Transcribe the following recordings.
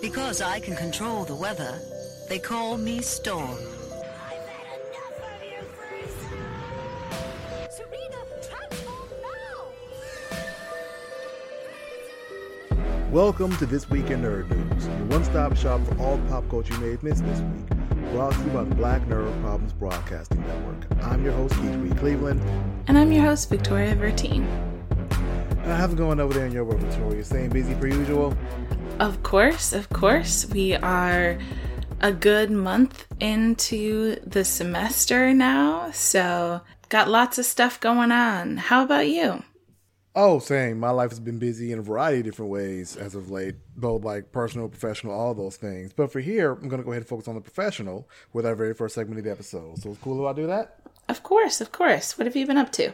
Because I can control the weather, they call me Storm. I've had enough of you, Frieza! Serena, transform now! Welcome to This Week in Nerd News, your one-stop shop for all pop culture you may have missed this week. Brought to you by the Black Nerd Problems Broadcasting Network. I'm your host, Keith Reed Cleveland. And I'm your host, Victoria Vertine. And how's it going over there in your world, Victoria? Staying busy per usual? Of course, of course. We are a good month into the semester now, so got lots of stuff going on. How about you? Oh, same. My life has been busy in a variety of different ways as of late, both like personal, professional, all those things. But for here, I'm going to go ahead and focus on the professional with our very first segment of the episode. So it's cool if I do that? Of course, of course. What have you been up to?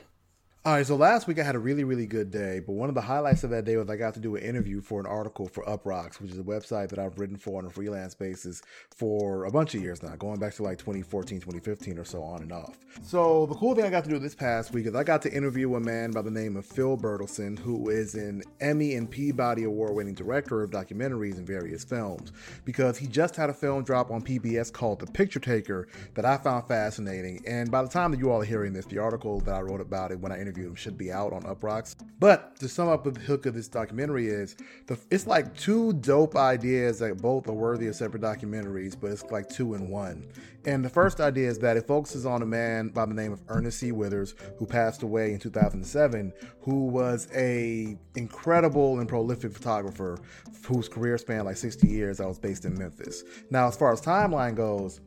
All right, so last week I had a really, really good day, but one of the highlights of that day was I got to do an interview for an article for Uproxx, which is a website that I've written for on a freelance basis for a bunch of years now, going back to like 2014, 2015 or so on and off. So the cool thing I got to do this past week is I got to interview a man by the name of Phil Bertelsen, who is an Emmy and Peabody Award winning director of documentaries and various films, because he just had a film drop on PBS called The Picture Taker that I found fascinating. And by the time that you all are hearing this, the article that I wrote about it when I interviewed him should be out on Uproxx. But to sum up the hook of this documentary is the it's like two dope ideas that both are worthy of separate documentaries, but it's like two in one. And the first idea is that it focuses on a man by the name of Ernest C. Withers, who passed away in 2007, who was a incredible and prolific photographer whose career spanned like 60 years. I was based in Memphis. Now, as far as timeline goes,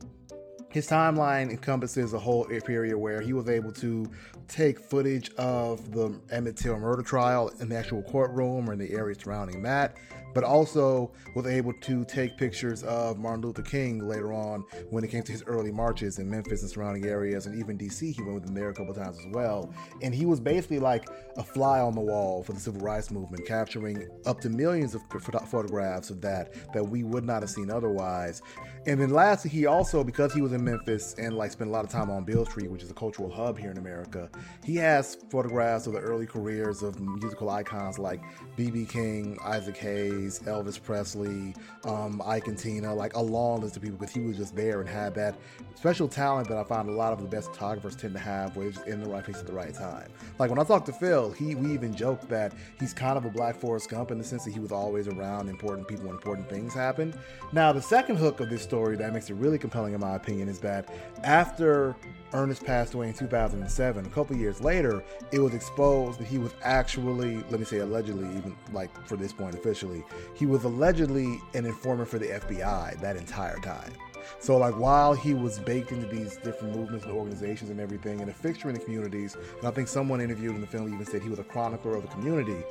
his timeline encompasses a whole period where he was able to take footage of the Emmett Till murder trial in the actual courtroom or in the area surrounding that, but also was able to take pictures of Martin Luther King later on when it came to his early marches in Memphis and surrounding areas, and even DC. He went with them there a couple times as well. And he was basically like a fly on the wall for the civil rights movement, capturing up to millions of photographs of that that we would not have seen otherwise. And then lastly, he also, because he was in Memphis and like spent a lot of time on Beale Street, which is a cultural hub here in America, he has photographs of the early careers of musical icons like B.B. King, Isaac Hayes, Elvis Presley, um, Ike and Tina, like a long list of people because he was just there and had that special talent that I find a lot of the best photographers tend to have, where he's in the right place at the right time. Like when I talked to Phil, he we even joked that he's kind of a Black Forrest Gump in the sense that he was always around important people when important things happened. Now the second hook of this story that makes it really compelling in my opinion is that after Ernest passed away in 2007. A couple years later, it was exposed that he was actually, let me say allegedly, even like for this point officially, he was allegedly an informant for the FBI that entire time. So, like, while he was baked into these different movements and organizations and everything, and a fixture in the communities, and I think someone interviewed in the film even said he was a chronicler of the community.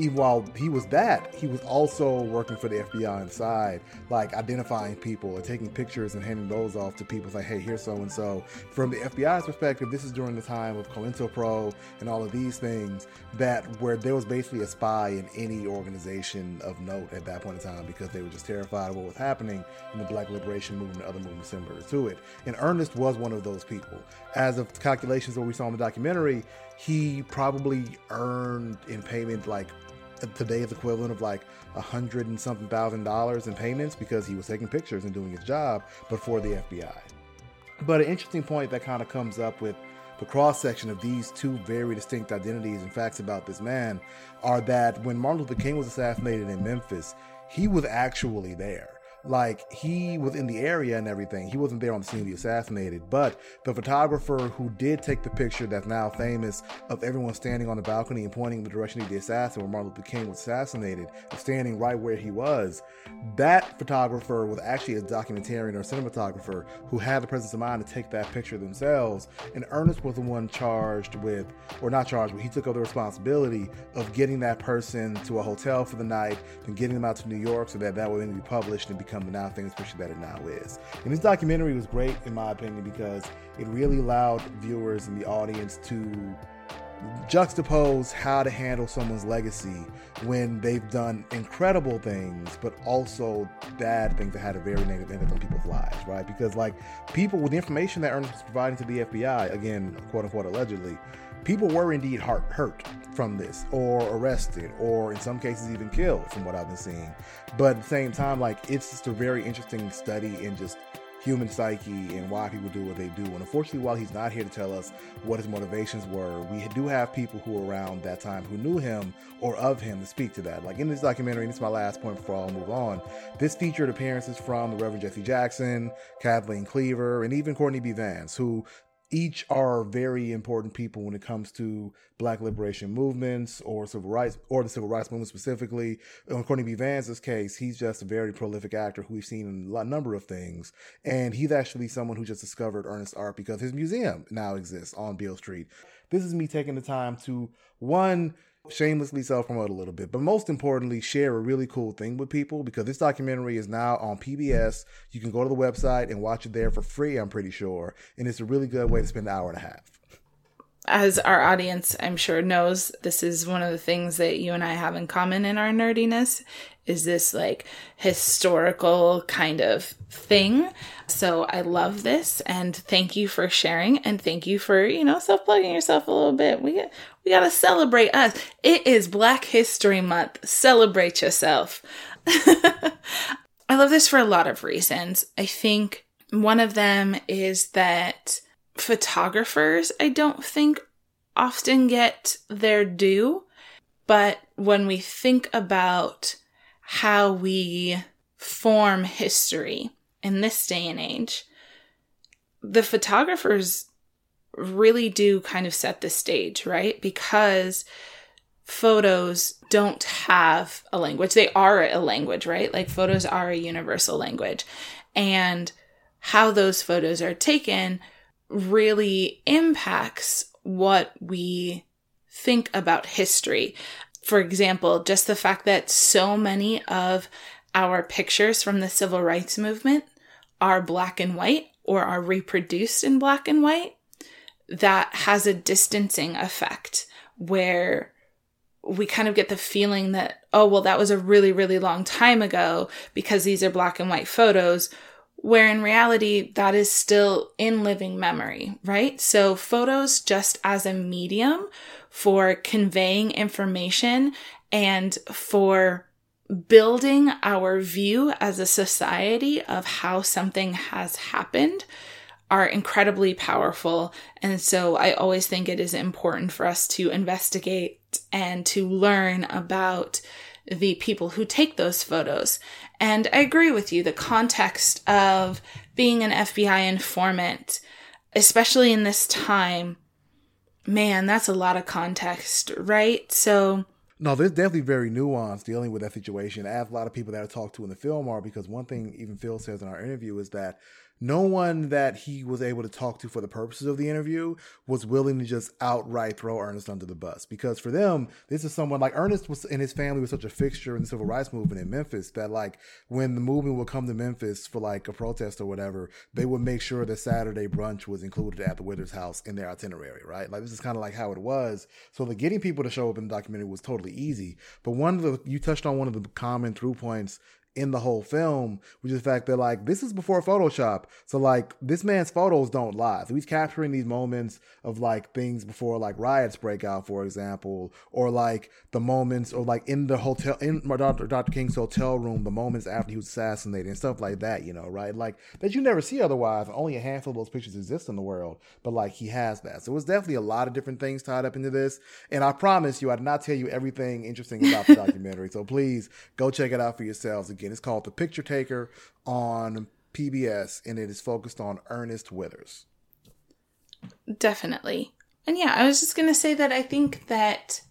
Even while he was that, he was also working for the FBI inside, like identifying people and taking pictures and handing those off to people. It's like, hey, here's so and so. From the FBI's perspective, this is during the time of COINTELPRO and all of these things that where there was basically a spy in any organization of note at that point in time because they were just terrified of what was happening in the Black Liberation Movement and other movements similar to it. And Ernest was one of those people. As of calculations that we saw in the documentary, he probably earned in payment like today's equivalent of like a hundred and something thousand dollars in payments because he was taking pictures and doing his job, before the FBI. But an interesting point that kind of comes up with the cross section of these two very distinct identities and facts about this man are that when Martin Luther King was assassinated in Memphis, he was actually there like he was in the area and everything. He wasn't there on the scene to be assassinated, but the photographer who did take the picture that's now famous of everyone standing on the balcony and pointing in the direction of the assassin where Martin Luther King was assassinated, standing right where he was, that photographer was actually a documentarian or cinematographer who had the presence of mind to take that picture themselves. And Ernest was the one charged with, or not charged, but he took over the responsibility of getting that person to a hotel for the night, and getting them out to New York so that that would then be published and become the now famous picture that it now is. And this documentary was great, in my opinion, because it really allowed viewers and the audience to juxtapose how to handle someone's legacy when they've done incredible things, but also bad things that had a very negative impact on people's lives, right? Because, like, people with the information that Ernest was providing to the FBI, again, quote unquote, allegedly, people were indeed hurt, hurt from this, or arrested, or in some cases even killed, from what I've been seeing. But at the same time, like it's just a very interesting study in just human psyche and why people do what they do. And unfortunately, while he's not here to tell us what his motivations were, we do have people who were around that time who knew him or of him to speak to that. Like in this documentary, and this is my last point before I'll move on, this featured appearances from the Reverend Jesse Jackson, Kathleen Cleaver, and even Courtney B. Vance, who each are very important people when it comes to black liberation movements or civil rights or the civil rights movement specifically. In Courtney B. Vance's case, he's just a very prolific actor who we've seen in a number of things. And he's actually someone who just discovered Ernest art because his museum now exists on Beale Street. This is me taking the time to one shamelessly self promote a little bit, but most importantly, share a really cool thing with people because this documentary is now on PBS. You can go to the website and watch it there for free, I'm pretty sure. And it's a really good way to spend an hour and a half. As our audience, I'm sure, knows, this is one of the things that you and I have in common in our nerdiness is this like historical kind of thing. So I love this and thank you for sharing and thank you for, you know, self-plugging yourself a little bit. We we got to celebrate us. It is Black History Month. Celebrate yourself. I love this for a lot of reasons. I think one of them is that photographers, I don't think often get their due. But when we think about how we form history in this day and age, the photographers really do kind of set the stage, right? Because photos don't have a language. They are a language, right? Like photos are a universal language. And how those photos are taken really impacts what we think about history. For example, just the fact that so many of our pictures from the civil rights movement are black and white or are reproduced in black and white, that has a distancing effect where we kind of get the feeling that, oh, well, that was a really, really long time ago because these are black and white photos, where in reality, that is still in living memory, right? So, photos just as a medium for conveying information and for building our view as a society of how something has happened are incredibly powerful. And so I always think it is important for us to investigate and to learn about the people who take those photos. And I agree with you, the context of being an FBI informant, especially in this time, man, that's a lot of context, right? So. No, there's definitely very nuanced dealing with that situation, as a lot of people that I talked to in the film are, because one thing even Phil says in our interview is that no one that he was able to talk to for the purposes of the interview was willing to just outright throw Ernest under the bus. Because for them, this is someone like Ernest was and his family was such a fixture in the civil rights movement in Memphis that like when the movement would come to Memphis for like a protest or whatever, they would make sure that Saturday brunch was included at the Withers house in their itinerary, right? Like this is kind of like how it was. So the getting people to show up in the documentary was totally easy. But one of the you touched on one of the common through points in the whole film, which is the fact that like this is before Photoshop. So like this man's photos don't lie. So he's capturing these moments of like things before like riots break out, for example, or like the moments or like in the hotel in Dr. Dr. King's hotel room, the moments after he was assassinated and stuff like that, you know, right? Like that you never see otherwise. Only a handful of those pictures exist in the world, but like he has that. So it's definitely a lot of different things tied up into this. And I promise you, I did not tell you everything interesting about the documentary. So please go check it out for yourselves. Again, it's called The Picture Taker on PBS, and it is focused on Ernest Withers. Definitely. And yeah, I was just going to say that I think that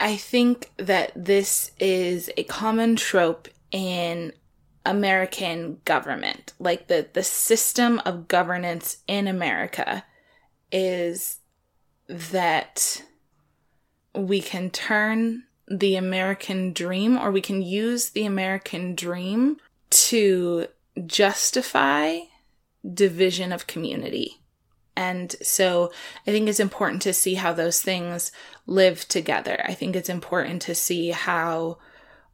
I think that this is a common trope in American government. Like the the system of governance in America is that we can turn the American dream or we can use the American dream to justify division of community. And so I think it's important to see how those things live together. I think it's important to see how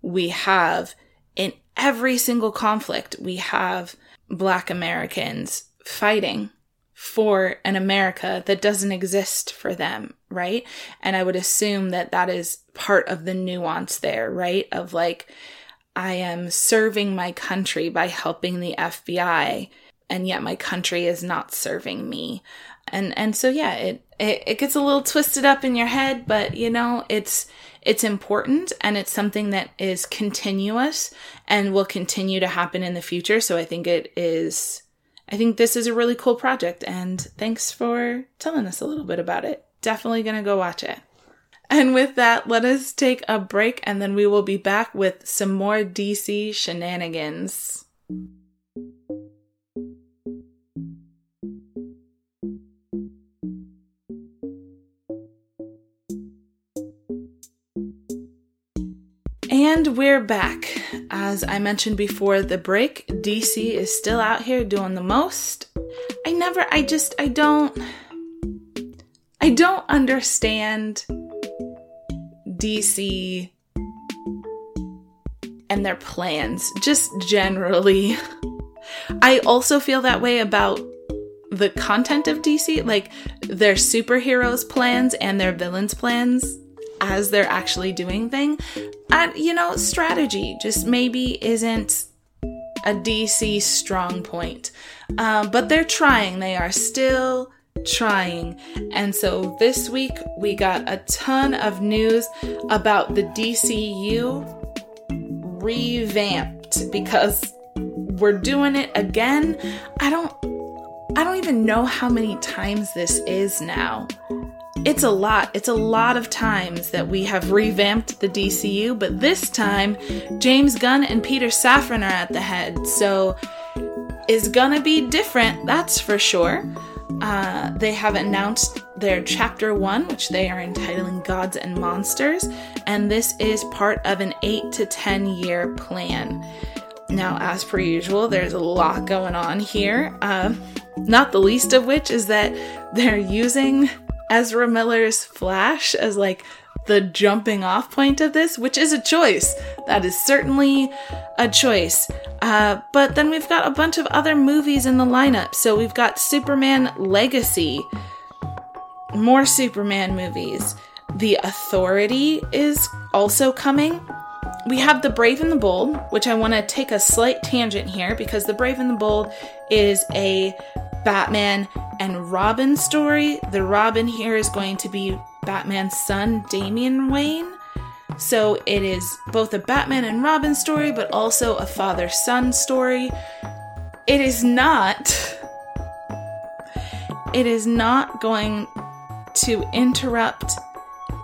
we have in every single conflict, we have Black Americans fighting for an America that doesn't exist for them, right? And I would assume that that is part of the nuance there, right? Of like, I am serving my country by helping the FBI, and yet my country is not serving me. And and so yeah, it, it it gets a little twisted up in your head, but you know, it's it's important and it's something that is continuous and will continue to happen in the future. So I think it is I think this is a really cool project and thanks for telling us a little bit about it. Definitely going to go watch it. And with that, let us take a break and then we will be back with some more DC shenanigans. And we're back. As I mentioned before the break, DC is still out here doing the most. I never, I just, I don't, I don't understand DC and their plans, just generally. I also feel that way about the content of DC, like their superheroes plans and their villains plans as they're actually doing thing. And you know, strategy just maybe isn't a DC strong point. Uh, but they're trying. They are still trying. And so this week we got a ton of news about the DCU revamped because we're doing it again. I don't I don't even know how many times this is now. It's a lot. It's a lot of times that we have revamped the DCU, but this time James Gunn and Peter Safran are at the head. So is gonna be different, that's for sure. Uh, they have announced their chapter one, which they are entitling Gods and Monsters, and this is part of an eight to 10 year plan. Now, as per usual, there's a lot going on here, uh, not the least of which is that they're using Ezra Miller's Flash as like the jumping off point of this, which is a choice. That is certainly a choice. Uh, but then we've got a bunch of other movies in the lineup. So we've got Superman Legacy, more Superman movies. The Authority is also coming. We have The Brave and the Bold, which I want to take a slight tangent here because The Brave and the Bold is a Batman and Robin story. The Robin here is going to be Batman's son, Damian Wayne. So it is both a Batman and Robin story, but also a father son story. It is not. It is not going to interrupt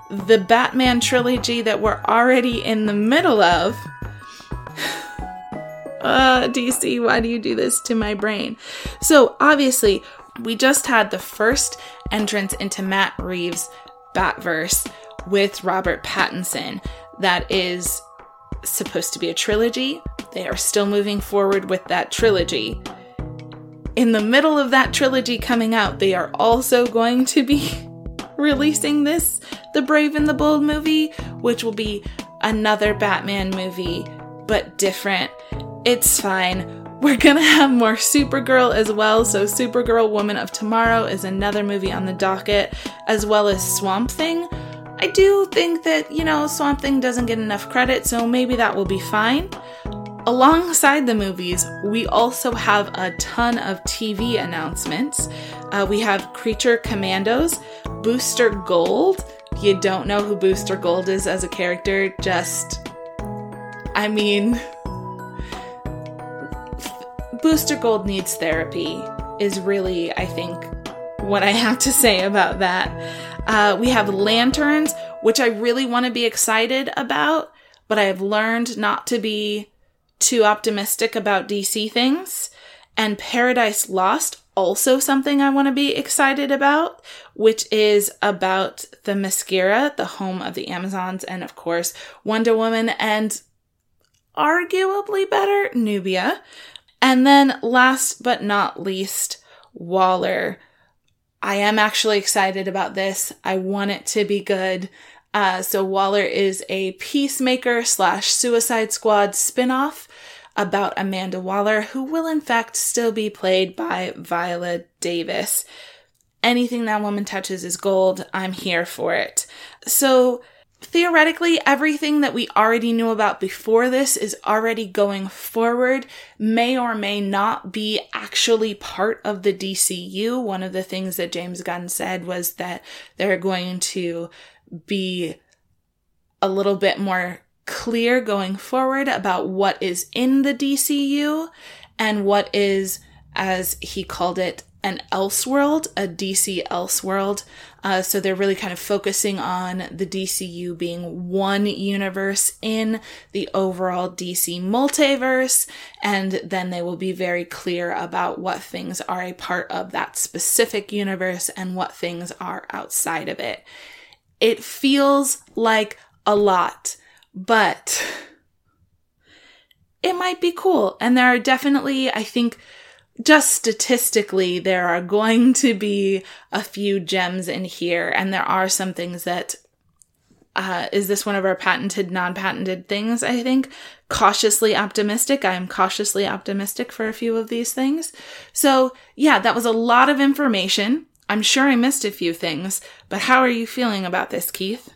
the Batman trilogy that we're already in the middle of. uh, DC, why do you do this to my brain? So, obviously, we just had the first entrance into Matt Reeves' Batverse with Robert Pattinson. That is supposed to be a trilogy. They are still moving forward with that trilogy. In the middle of that trilogy coming out, they are also going to be releasing this, the Brave and the Bold movie, which will be another Batman movie, but different. It's fine. We're gonna have more Supergirl as well. So, Supergirl Woman of Tomorrow is another movie on the docket, as well as Swamp Thing. I do think that, you know, Swamp Thing doesn't get enough credit, so maybe that will be fine. Alongside the movies, we also have a ton of TV announcements. Uh, we have Creature Commandos, Booster Gold. You don't know who Booster Gold is as a character, just. I mean. Booster Gold needs therapy, is really, I think, what I have to say about that. Uh, we have Lanterns, which I really want to be excited about, but I have learned not to be too optimistic about DC things. And Paradise Lost, also something I want to be excited about, which is about Themyscira, the home of the Amazons, and of course, Wonder Woman and arguably better, Nubia. And then last but not least, Waller. I am actually excited about this. I want it to be good. Uh, so Waller is a Peacemaker slash Suicide Squad spinoff. about Amanda Waller, who will in fact still be played by Viola Davis. Anything that woman touches is gold. I'm here for it. So, theoretically, everything that we already knew about before this is already going forward, may or may not be actually part of the DCU. One of the things that James Gunn said was that they're going to be a little bit more clear going forward about what is in the DCU and what is, as he called it, an Elseworld, a DC Elseworld. Uh, so they're really kind of focusing on the DCU being one universe in the overall DC multiverse. And then they will be very clear about what things are a part of that specific universe and what things are outside of it. It feels like a lot, but it might be cool. And there are definitely, I think, just statistically, there are going to be a few gems in here, and there are some things that. Uh, is this one of our patented, non patented things? I think. Cautiously optimistic. I am cautiously optimistic for a few of these things. So, yeah, that was a lot of information. I'm sure I missed a few things, but how are you feeling about this, Keith?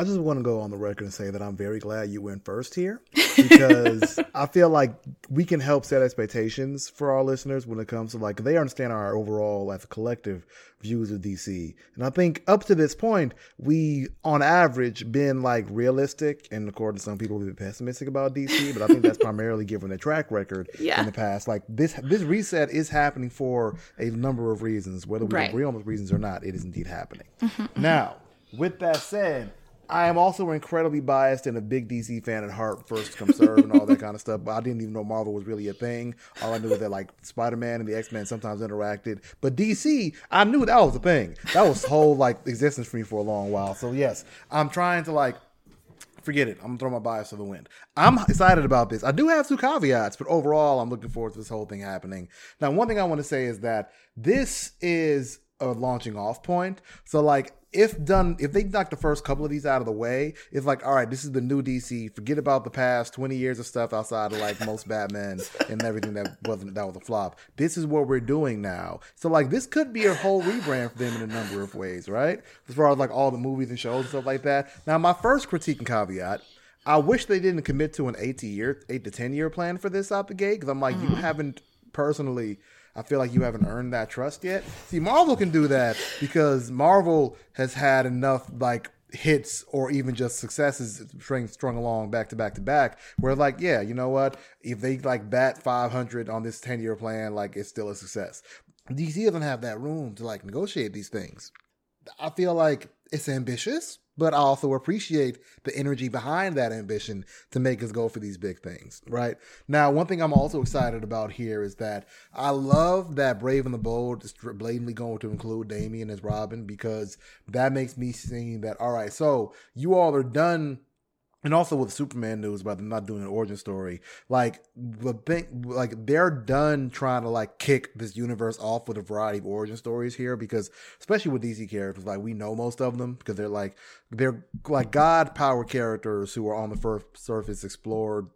I just want to go on the record and say that I'm very glad you went first here because I feel like we can help set expectations for our listeners when it comes to like they understand our overall as a collective views of DC. And I think up to this point, we on average been like realistic and according to some people we've been pessimistic about DC, but I think that's primarily given the track record Yeah. in the past. Like this this reset is happening for a number of reasons. Whether we Right. agree on those reasons or not, it is indeed happening. Mm-hmm, mm-hmm. Now, with that said, I am also incredibly biased and a big DC fan at heart, first come serve and all that kind of stuff. But I didn't even know Marvel was really a thing. All I knew was that like Spider Man and the X Men sometimes interacted. But DC, I knew that was a thing. That was whole like existence for me for a long while. So yes, I'm trying to like forget it. I'm gonna throw my bias to the wind. I'm excited about this. I do have two caveats, but overall, I'm looking forward to this whole thing happening. Now, one thing I want to say is that this is a launching off point. So, like, if done, if they knock the first couple of these out of the way, it's like, all right, this is the new DC. Forget about the past 20 years of stuff outside of like most Batman and everything that wasn't that was a flop. This is what we're doing now. So, like, this could be a whole rebrand for them in a number of ways, right? As far as like all the movies and shows and stuff like that. Now, my first critique and caveat. I wish they didn't commit to an eight to year, eight to ten year plan for this out the gate because I'm like, you mm-hmm. haven't personally. I feel like you haven't earned that trust yet. See, Marvel can do that because Marvel has had enough like hits or even just successes strung, strung along back to back to back where like yeah you know what? If they like bat 500 on this 10 year plan like it's still a success. Dc doesn't have that room to like negotiate these things. I feel like it's ambitious, but I also appreciate the energy behind that ambition to make us go for these big things, right? Now, one thing I'm also excited about here is that I love that Brave and the Bold is blatantly going to include Damian as Robin because that makes me seeing that, all right, so you all are done and also with Superman news about them not doing an origin story, like the thing, like they're done trying to like kick this universe off with a variety of origin stories here because, especially with DC characters, like we know most of them because they're like they're like god power characters who are on the first surface explored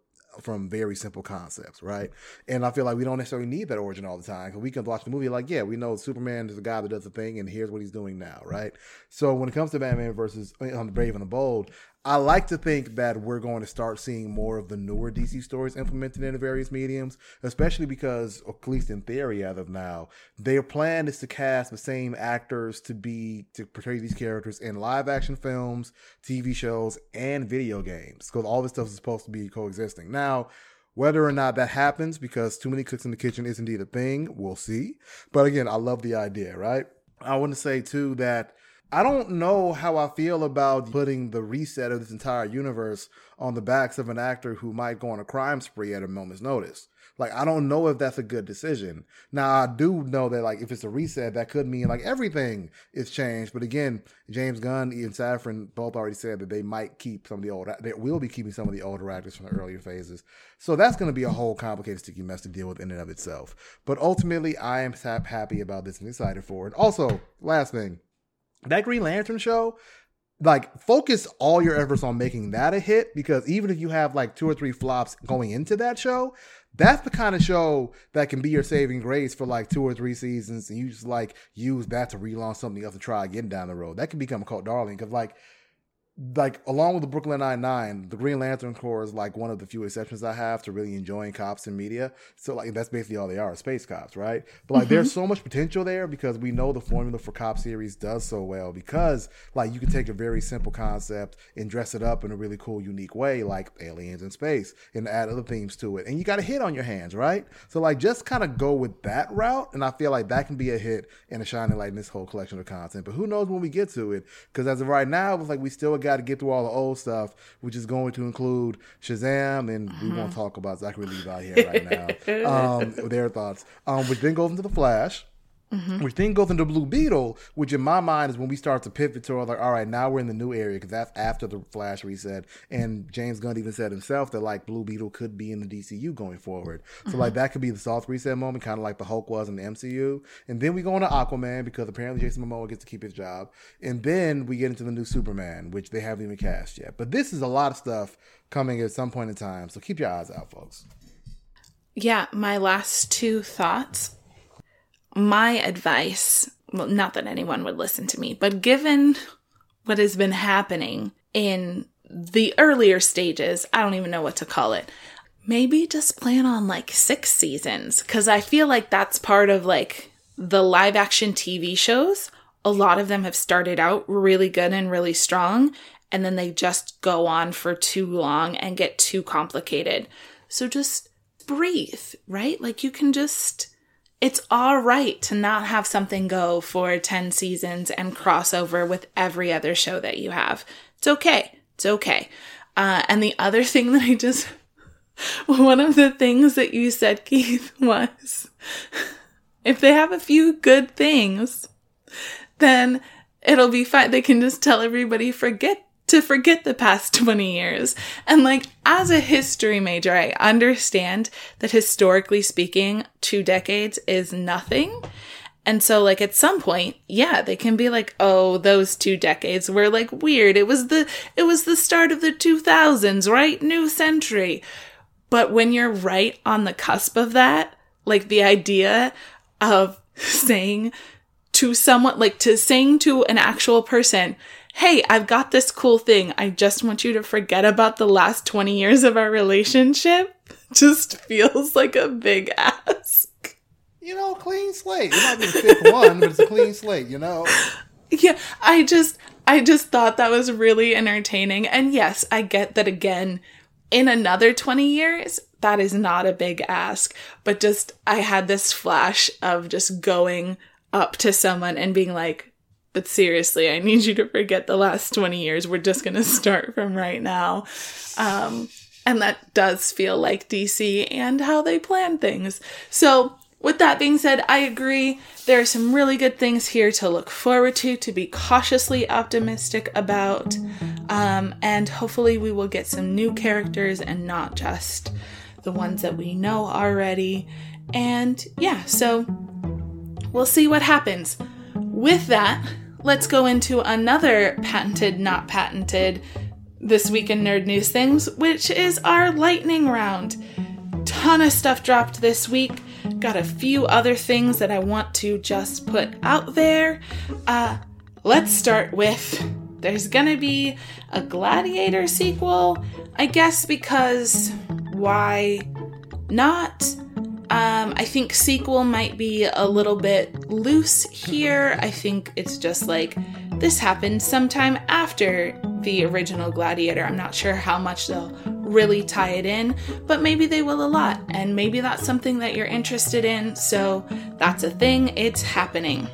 from very simple concepts, right? And I feel like we don't necessarily need that origin all the time because we can watch the movie like, yeah, we know Superman is a guy that does a thing, and here's what he's doing now, right? So when it comes to Batman versus the Brave and the Bold, I like to think that we're going to start seeing more of the newer DC stories implemented in the various mediums, especially because, at least in theory, as of now, their plan is to cast the same actors to be to portray these characters in live action films, TV shows, and video games. Because all this stuff is supposed to be coexisting. Now, whether or not that happens, because too many cooks in the kitchen is indeed a thing, we'll see. But again, I love the idea, right? I want to say too that I don't know how I feel about putting the reset of this entire universe on the backs of an actor who might go on a crime spree at a moment's notice. Like, I don't know if that's a good decision. Now, I do know that, like, if it's a reset, that could mean, like, everything is changed. But again, James Gunn, Ian Safran both already said that they might keep some of the old, they will be keeping some of the older actors from the earlier phases. So that's going to be a whole complicated, sticky mess to deal with in and of itself. But ultimately, I am happy about this and excited for it. Also, last thing, that Green Lantern show, like focus all your efforts on making that a hit because even if you have like two or three flops going into that show, that's the kind of show that can be your saving grace for like two or three seasons, and you just like use that to relaunch something else to try again down the road. That can become a cult darling because like like along with the Brooklyn Nine Nine, the Green Lantern Corps is like one of the few exceptions I have to really enjoying cops in media. So like that's basically all they are, space cops, right? But like mm-hmm. there's so much potential there because we know the formula for cop series does so well because like you can take a very simple concept and dress it up in a really cool, unique way, like aliens in space, and add other themes to it. And you got a hit on your hands, right? So like just kind of go with that route, and I feel like that can be a hit and a shining light in this whole collection of content. But who knows when we get to it? Because as of right now, it's like we still got to get through all the old stuff, which is going to include Shazam, and we won't uh-huh. talk about Zachary Levi here right now. um, their thoughts, um, which then goes into the Flash. Mm-hmm. Which then goes into Blue Beetle, which in my mind is when we start to pivot to like, all right, now we're in the new area because that's after the Flash reset. And James Gunn even said himself that like Blue Beetle could be in the DCU going forward. So mm-hmm. like that could be the soft reset moment, kind of like the Hulk was in the MCU. And then we go into Aquaman because apparently Jason Momoa gets to keep his job. And then we get into the new Superman, which they haven't even cast yet. But this is a lot of stuff coming at some point in time. So keep your eyes out, folks. Yeah, my last two thoughts my advice, well, not that anyone would listen to me, but given what has been happening in the earlier stages, I don't even know what to call it. Maybe just plan on like six seasons because I feel like that's part of like the live action TV shows. A lot of them have started out really good and really strong, and then they just go on for too long and get too complicated. So just breathe, right? Like you can just it's all right to not have something go for 10 seasons and crossover with every other show that you have. It's okay. It's okay. Uh, and the other thing that I just, one of the things that you said, Keith, was if they have a few good things, then it'll be fine. They can just tell everybody, forget to forget the past 20 years. And like, as a history major, I understand that historically speaking, two decades is nothing. And so, like, at some point, yeah, they can be like, oh, those two decades were like weird. It was the, it was the start of the 2000s, right? New century. But when you're right on the cusp of that, like the idea of saying to someone, like to saying to an actual person, hey, I've got this cool thing. I just want you to forget about the last 20 years of our relationship just feels like a big ask. You know, clean slate. It might be the fifth one, but it's a clean slate, you know? Yeah, I just I just thought that was really entertaining. And yes, I get that again, in another 20 years, that is not a big ask. But just I had this flash of just going up to someone and being like, but seriously, I need you to forget the last 20 years. We're just going to start from right now. Um, and that does feel like DC and how they plan things. So, with that being said, I agree. There are some really good things here to look forward to, to be cautiously optimistic about. Um, and hopefully, we will get some new characters and not just the ones that we know already. And yeah, so we'll see what happens. With that, let's go into another patented, not patented this week in nerd news things, which is our lightning round. Ton of stuff dropped this week. Got a few other things that I want to just put out there. Uh, let's start with there's gonna be a Gladiator sequel, I guess, because why not? Um, I think sequel might be a little bit loose here. I think it's just like this happened sometime after the original Gladiator. I'm not sure how much they'll really tie it in, but maybe they will a lot, and maybe that's something that you're interested in. So that's a thing, it's happening.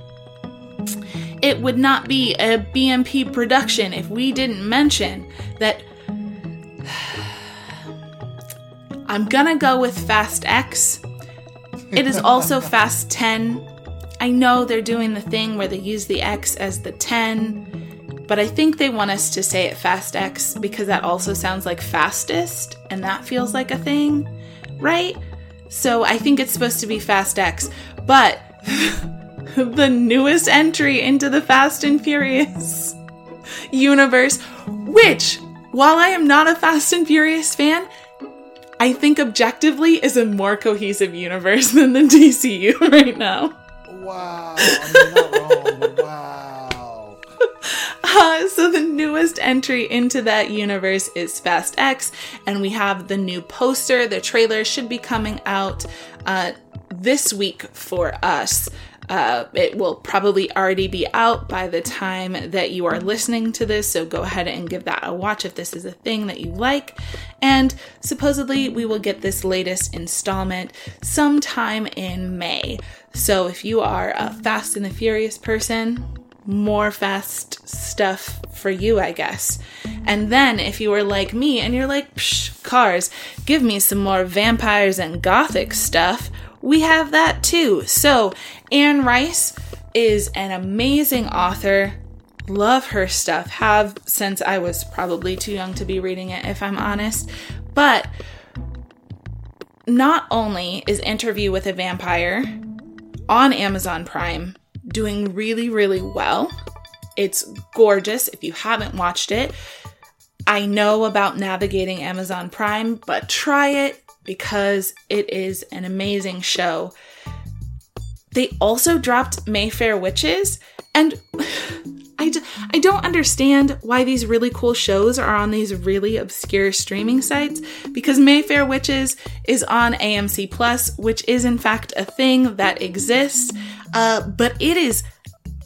It would not be a BNP production if we didn't mention that. I'm gonna go with Fast X it is also Fast 10. I know they're doing the thing where they use the X as the 10, but I think they want us to say it Fast X because that also sounds like fastest, and that feels like a thing, right? So I think it's supposed to be Fast X, but the newest entry into the Fast and Furious universe, which, while I am not a Fast and Furious fan, I think objectively is a more cohesive universe than the DCU right now. Wow. I mean, not wrong, wow. Uh, so the newest entry into that universe is Fast X, and we have the new poster. The trailer should be coming out uh, this week for us. Uh, it will probably already be out by the time that you are listening to this, so go ahead and give that a watch if this is a thing that you like. And supposedly, we will get this latest installment sometime in May. So if you are a Fast and the Furious person, more fast stuff for you, I guess. And then if you were like me and you're like, Psh, cars, give me some more vampires and gothic stuff, we have that too. So, Anne Rice is an amazing author. Love her stuff. Have since I was probably too young to be reading it, if I'm honest. But not only is Interview with a Vampire on Amazon Prime doing really, really well, it's gorgeous. If you haven't watched it, I know about navigating Amazon Prime, but try it because it is an amazing show. They also dropped Mayfair Witches, and I, d- I don't understand why these really cool shows are on these really obscure streaming sites because Mayfair Witches is on AMC Plus, which is in fact a thing that exists, uh, but it is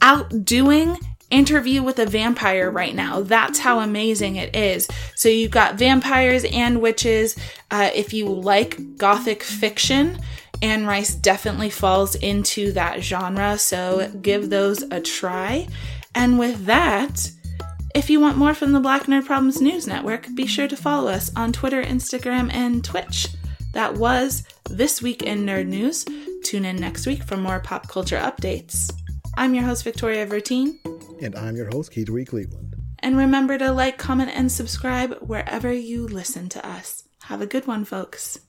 outdoing interview with a vampire right now. That's how amazing it is. So you've got vampires and witches. Uh, if you like gothic fiction, Anne Rice definitely falls into that genre. So give those a try. And with that, if you want more from the Black Nerd Problems News Network, be sure to follow us on Twitter, Instagram, and Twitch. That was This Week in Nerd News. Tune in next week for more pop culture updates. I'm your host, Victoria Vertine. And I'm your host, Keith Reed Cleveland. And remember to like, comment, and subscribe wherever you listen to us. Have a good one, folks.